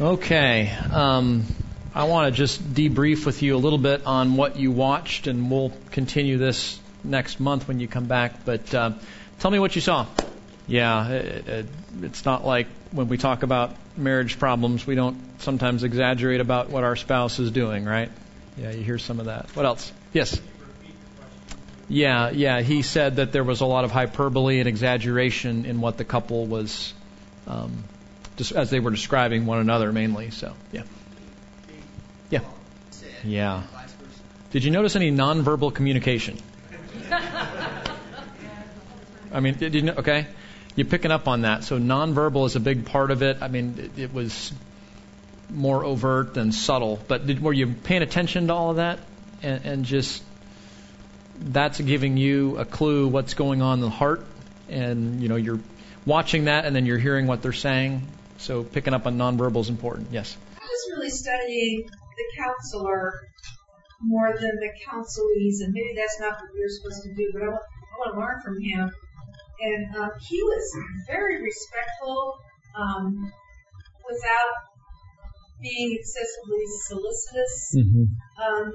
Okay. Um, I want to just debrief with you a little bit on what you watched, and we'll continue this next month when you come back. But uh, tell me what you saw. Yeah, it, it, it's not like when we talk about marriage problems, we don't sometimes exaggerate about what our spouse is doing, right? Yeah, you hear some of that. What else? Yes. Yeah, yeah. He said that there was a lot of hyperbole and exaggeration in what the couple was, um, as they were describing one another mainly. So, yeah. Yeah. Yeah. Did you notice any nonverbal communication? I mean, did you, okay? You're picking up on that. So nonverbal is a big part of it. I mean, it, it was more overt than subtle. But did, were you paying attention to all of that, and, and just that's giving you a clue what's going on in the heart, and you know you're watching that, and then you're hearing what they're saying. So picking up on nonverbal is important. Yes. I was really studying the counselor more than the counselees, and maybe that's not what you're supposed to do, but I want, I want to learn from him. And uh, he was very respectful, um, without being excessively solicitous. Mm-hmm. Um,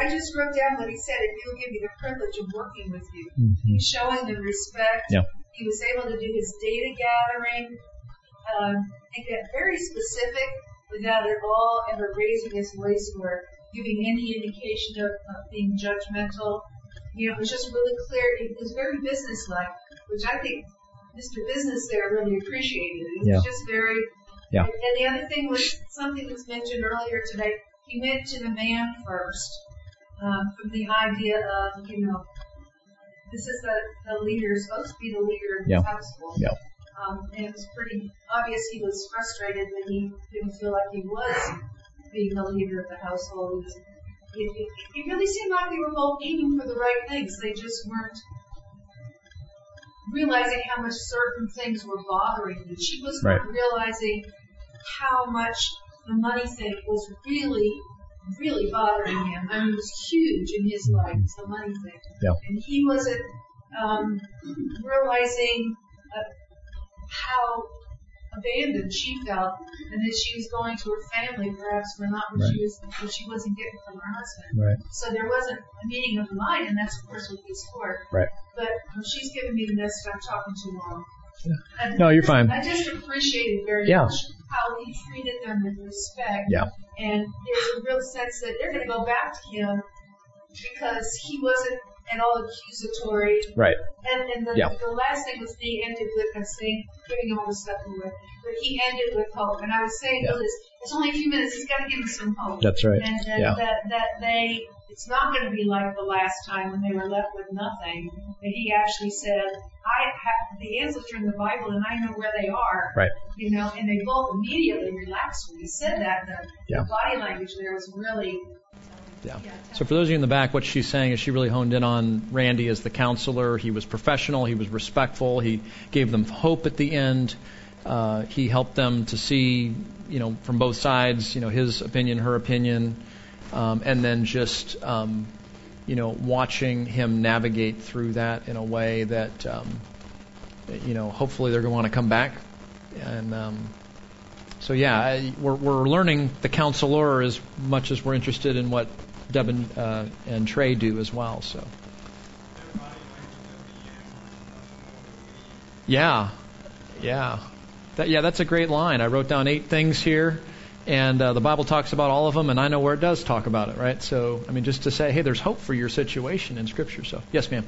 I just wrote down what he said, if you'll give me the privilege of working with you. Mm-hmm. Showing the respect. Yeah. He was able to do his data gathering um, and get very specific without at all ever raising his voice or giving any indication of, being judgmental. You know, it was just really clear. It was very businesslike, which I think Mr. Business there really appreciated. It was just very. Yeah. And the other thing was something that was mentioned earlier today. He went to the man first, um, from the idea of, you know, this is the, the leader, supposed to be the leader of the Yeah. household. Um, and it was pretty obvious he was frustrated that he didn't feel like he was being the leader of the household. It, it, it, really seemed like they were both aiming for the right things. They just weren't realizing how much certain things were bothering him. She was not realizing how much the money thing was really, really bothering him. I mean, it was huge in his life, the money thing. Yeah. And he wasn't um, realizing uh, how abandoned she felt, and that she was going to her family perhaps for not what Right. she was, what she wasn't getting from her husband. Right. So there wasn't a meeting of the mind, and that's of course what this for. Right. But she's giving me the message I'm talking too long. And No, you're fine. I just appreciated very Yeah. much how he treated them with respect. Yeah. And there's a real sense that they're going to go back to him because he wasn't at all accusatory. Right. And, and the, Yeah. the last thing was he ended with a saying, giving him all the stuff away. But he ended with hope. And I was saying, Yeah. to Liz, it's only a few minutes. He's got to give him some hope. That's right. And, and Yeah. that, that they, it's not going to be like the last time when they were left with nothing. That he actually said, I have, the answers are in the Bible and I know where they are. Right. You know, and they both immediately relaxed when he said that. The, Yeah. the body language there was really, Yeah. So for those of you in the back, what she's saying is she really honed in on Randy as the counselor. He was professional. He was respectful. He gave them hope at the end. Uh, he helped them to see, you know, from both sides, you know, his opinion, her opinion, um, and then just, um, you know, watching him navigate through that in a way that, um, you know, hopefully they're going to want to come back. And um, so, yeah, we're, we're learning the counselor as much as we're interested in what Deb and, uh, and Trey do as well. So, yeah, yeah, that, yeah, that's a great line. I wrote down eight things here, and uh, the Bible talks about all of them, and I know where it does talk about it, right? So, I mean, just to say, hey, there's hope for your situation in Scripture. So, yes, ma'am.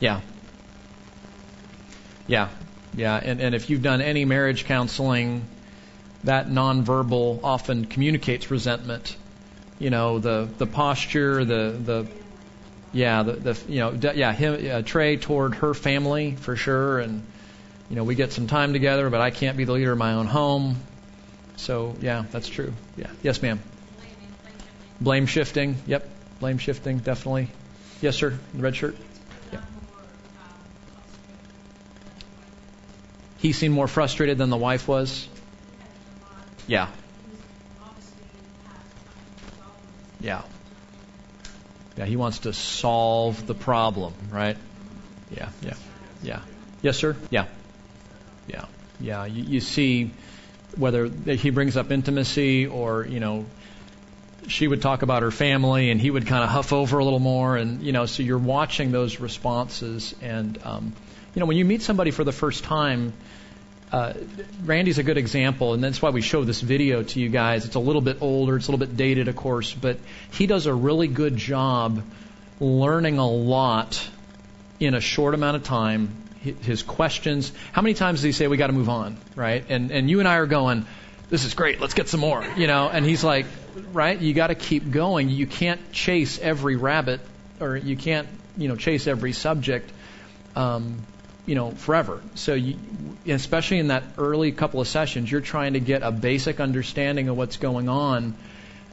Yeah. Yeah, yeah, and, and if you've done any marriage counseling, that nonverbal often communicates resentment. You know, the the posture, the the yeah, the, the you know, d- yeah, him, uh, Trey toward her family for sure, and you know, we get some time together, but I can't be the leader of my own home. So yeah, that's true. Yeah, yes, ma'am. Blame shifting. Yep, blame shifting definitely. Yes, sir. The red shirt. Yeah. He seemed more frustrated than the wife was. Yeah. Yeah. Yeah, he wants to solve the problem, right? Yeah, yeah, yeah. Yes, sir? Yeah. Yeah, yeah. You, you see, whether he brings up intimacy or you know she would talk about her family and he would kind of huff over a little more and you know so you're watching those responses and um, you know when you meet somebody for the first time uh, Randy's a good example and that's why we show this video to you guys it's a little bit older it's a little bit dated of course but he does a really good job learning a lot in a short amount of time his questions how many times does he say we got to move on right and and you and I are going this is great let's get some more you know and he's like right? You got to keep going. You can't chase every rabbit, or you can't, you know, chase every subject, um, you know, forever. So, you, especially in that early couple of sessions, you're trying to get a basic understanding of what's going on.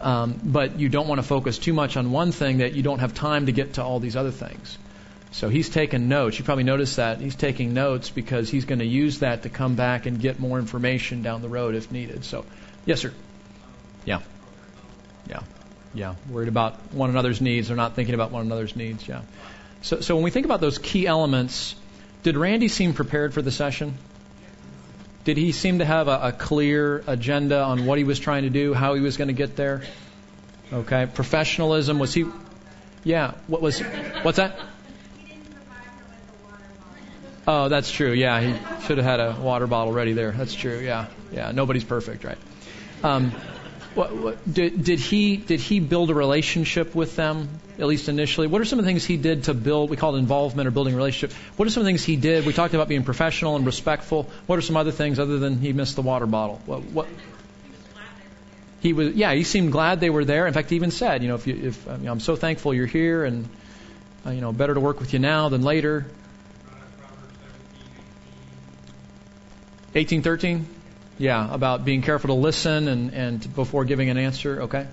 Um, but you don't want to focus too much on one thing that you don't have time to get to all these other things. So he's taking notes. You probably noticed that. He's taking notes because he's going to use that to come back and get more information down the road if needed. So, yes, sir. Yeah. Yeah. Yeah. Worried about one another's needs. They're not thinking about one another's needs. Yeah. So, so when we think about those key elements, did Randy seem prepared for the session? Did he seem to have a, a clear agenda on what he was trying to do, how he was going to get there? Okay. Professionalism was he? Yeah. What was? What's that? Oh, that's true. Yeah, he should have had a water bottle ready there. That's true. Yeah, yeah. Nobody's perfect, right? Um, did, did he did he build a relationship with them at least initially? What are some of the things he did to build? We call it involvement or building a relationship. What are some of the things he did? We talked about being professional and respectful. What are some other things other than he missed the water bottle? What? what he was yeah he seemed glad they were there in fact he even said you know if you if I mean, i'm so thankful you're here and uh, you know better to work with you now than later 1813 yeah, about being careful to listen and, and before giving an answer. Okay.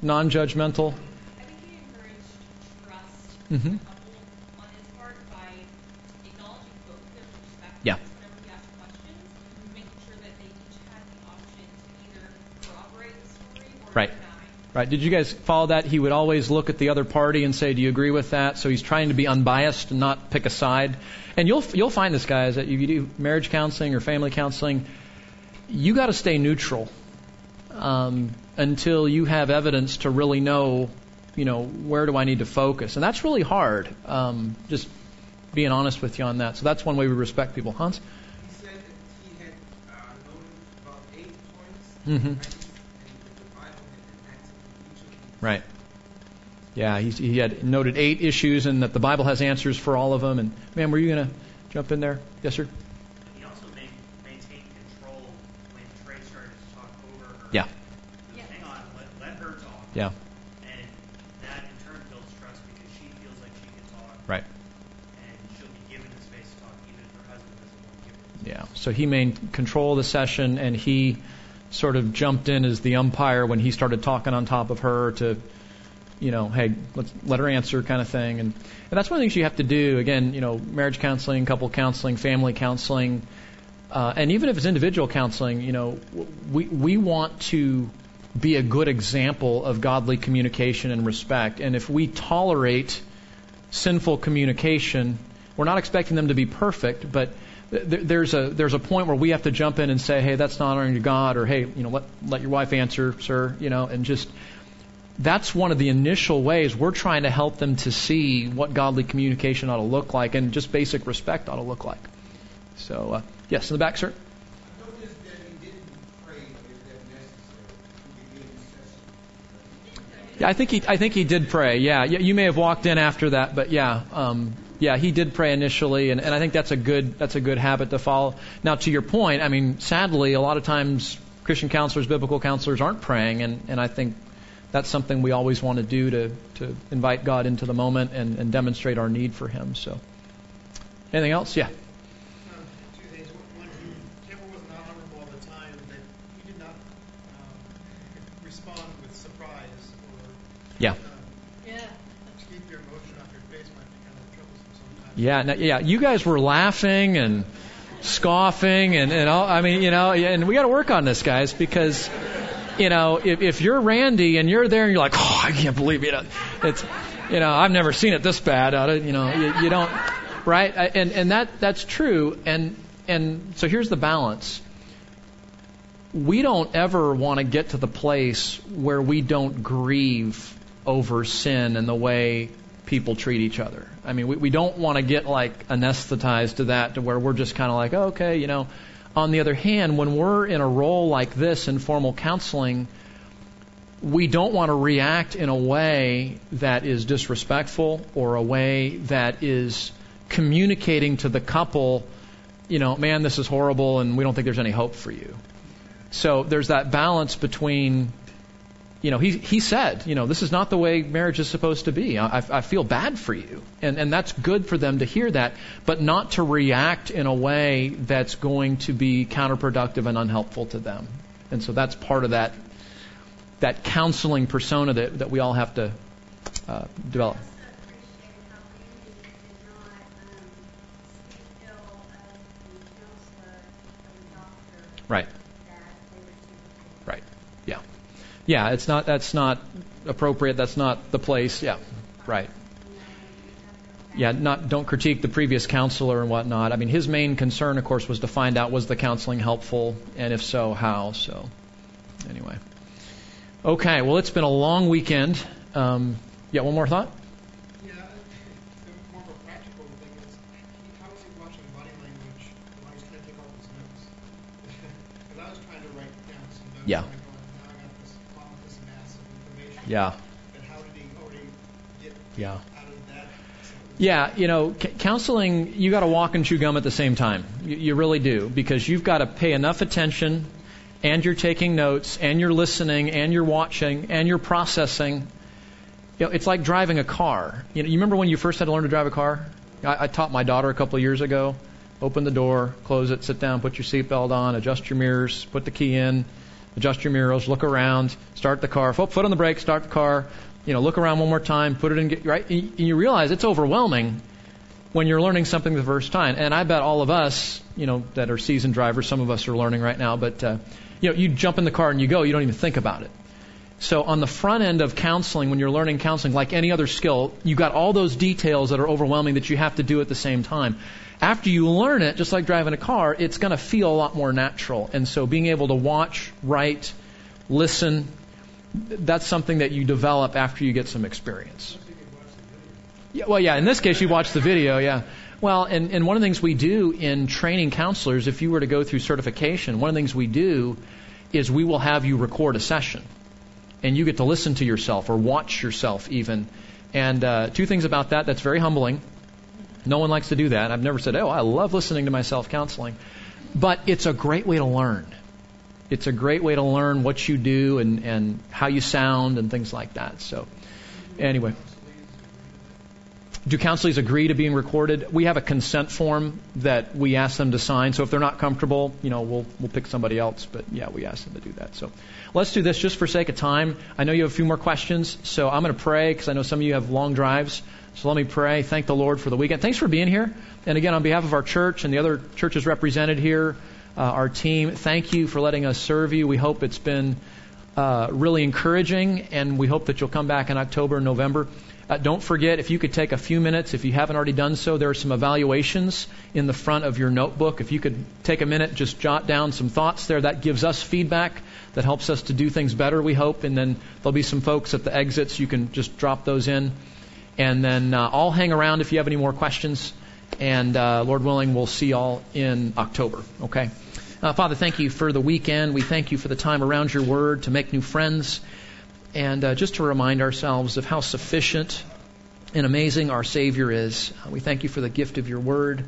Non judgmental. I think he encouraged trust mm-hmm. on his part by acknowledging both their perspectives yeah. whenever he asked questions, making sure that they each had the option to either corroborate the story or right. Right. Did you guys follow that? He would always look at the other party and say, "Do you agree with that?" So he's trying to be unbiased and not pick a side. And you'll you'll find this, guys, that if you do marriage counseling or family counseling, you got to stay neutral um, until you have evidence to really know, you know, where do I need to focus, and that's really hard. Um, just being honest with you on that. So that's one way we respect people. Hans. He said that he had uh, about eight points. Mm-hmm. Right. Yeah, he, he had noted eight issues and that the Bible has answers for all of them. And, man, were you going to jump in there? Yes, sir? He also maintained control when Trey started to talk over her. Yeah. Yeah. Hang on, let, let her talk. Yeah. And that in turn builds trust because she feels like she can talk. Right. And she'll be given the space to talk even if her husband doesn't want to give her the Yeah. So he maintained control of the session and he sort of jumped in as the umpire when he started talking on top of her to you know, hey, let's let her answer kind of thing. And, and that's one of the things you have to do. Again, you know, marriage counseling, couple counseling, family counseling, uh, and even if it's individual counseling, you know, we, we want to be a good example of godly communication and respect. And if we tolerate sinful communication, we're not expecting them to be perfect, but there's a there's a point where we have to jump in and say, hey, that's not honoring to God, or hey, you know, let let your wife answer, sir, you know, and just that's one of the initial ways we're trying to help them to see what godly communication ought to look like and just basic respect ought to look like. So, uh, yes, in the back, sir. Yeah, I think he, I think he did pray. Yeah, you may have walked in after that, but yeah, um, yeah, he did pray initially, and, and I think that's a good, that's a good habit to follow. Now, to your point, I mean, sadly, a lot of times Christian counselors, biblical counselors aren't praying, and, and I think that's something we always want to do to, to invite God into the moment and, and demonstrate our need for Him. So, anything else? Yeah. Um, two things. One, Campbell was not honorable all the time, that he did not um, respond with surprise or. Yeah. Um, Yeah. keep your emotion off your face might be kind of troublesome sometimes. Yeah, no, yeah. You guys were laughing and scoffing and, and all. I mean, you know, and we got to work on this, guys, because you know, if, if you're Randy and you're there and you're like, oh, I can't believe it, it's, you know, I've never seen it this bad. You know, you, you don't, right? And and that that's true. And and so here's the balance. we don't ever want to get to the place where we don't grieve over sin and the way people treat each other. I mean, we, we don't want to get like anesthetized to that to where we're just kind of like, oh, okay, you know. On the other hand, when we're in a role like this in formal counseling, we don't want to react in a way that is disrespectful or a way that is communicating to the couple, you know, man, this is horrible and we don't think there's any hope for you. So there's that balance between you know, he, he said, you know, this is not the way marriage is supposed to be. I, I feel bad for you. And, and that's good for them to hear that, but not to react in a way that's going to be counterproductive and unhelpful to them. And so that's part of that, that counseling persona that, that we all have to uh, develop. Right. Yeah, it's not. That's not appropriate. That's not the place. Yeah, right. Yeah, not don't critique the previous counselor and whatnot. I mean, his main concern, of course, was to find out was the counseling helpful, and if so, how. So, anyway. Okay, well, it's been a long weekend. Um, yeah, one more thought. Yeah, more of a practical thing. How was he watching body language? How was he taking up? Because I was trying to write down some. Yeah, all his notes? Because I was trying to write down some notes. Yeah. Yeah. Yeah. Yeah, you know, c- counseling, you got to walk and chew gum at the same time. You, you really do, because you've got to pay enough attention, and you're taking notes, and you're listening, and you're watching, and you're processing. You know, it's like driving a car. You know, you remember when you first had to learn to drive a car? I, I taught my daughter a couple of years ago. Open the door, close it, sit down, put your seatbelt on, adjust your mirrors, put the key in, adjust your mirrors, look around, start the car, foot on the brake, start the car, you know, look around one more time, put it in, get, right? And you realize it's overwhelming when you're learning something the first time. And I bet all of us, you know, that are seasoned drivers, some of us are learning right now, but, uh, you know, you jump in the car and you go, you don't even think about it. So on the front end of counseling, when you're learning counseling, like any other skill, you got all those details that are overwhelming that you have to do at the same time after you learn it, just like driving a car, it's going to feel a lot more natural. And so being able to watch, write, listen, that's something that you develop after you get some experience. Yeah, well, yeah, in this case, you watch the video, yeah. Well, and, and one of the things we do in training counselors, if you were to go through certification, one of the things we do is we will have you record a session. And you get to listen to yourself or watch yourself even. And uh, two things about that that's very humbling no one likes to do that. I've never said, oh, I love listening to myself counseling. But it's a great way to learn. It's a great way to learn what you do and, and how you sound and things like that. So, anyway. Do counselors agree to being recorded? We have a consent form that we ask them to sign. So if they're not comfortable, you know, we'll we'll pick somebody else. But yeah, we ask them to do that. So let's do this just for sake of time. I know you have a few more questions, so I'm going to pray because I know some of you have long drives. So let me pray. Thank the Lord for the weekend. Thanks for being here. And again, on behalf of our church and the other churches represented here, uh, our team, thank you for letting us serve you. We hope it's been uh, really encouraging, and we hope that you'll come back in October and November. Uh, don't forget, if you could take a few minutes, if you haven't already done so, there are some evaluations in the front of your notebook. If you could take a minute, just jot down some thoughts there, that gives us feedback. That helps us to do things better, we hope. And then there'll be some folks at the exits. You can just drop those in. And then uh, I'll hang around if you have any more questions. And uh, Lord willing, we'll see y'all in October. Okay? Uh, Father, thank you for the weekend. We thank you for the time around your word to make new friends. And uh, just to remind ourselves of how sufficient and amazing our Savior is. Uh, we thank you for the gift of your word.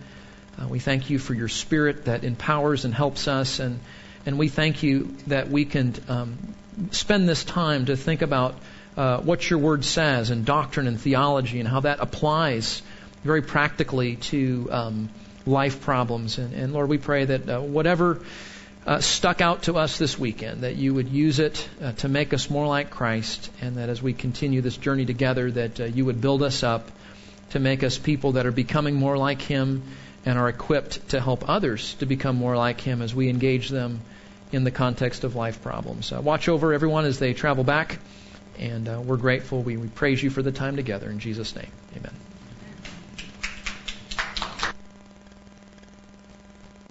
Uh, we thank you for your spirit that empowers and helps us. And, and we thank you that we can um, spend this time to think about uh, what your word says and doctrine and theology and how that applies very practically to um, life problems. And, and, Lord, we pray that uh, whatever uh, stuck out to us this weekend, that you would use it uh, to make us more like Christ, and that as we continue this journey together, that uh, you would build us up to make us people that are becoming more like Him and are equipped to help others to become more like Him as we engage them in the context of life problems. Uh, watch over everyone as they travel back. And uh, we're grateful. We, we praise you for the time together. In Jesus' name, amen.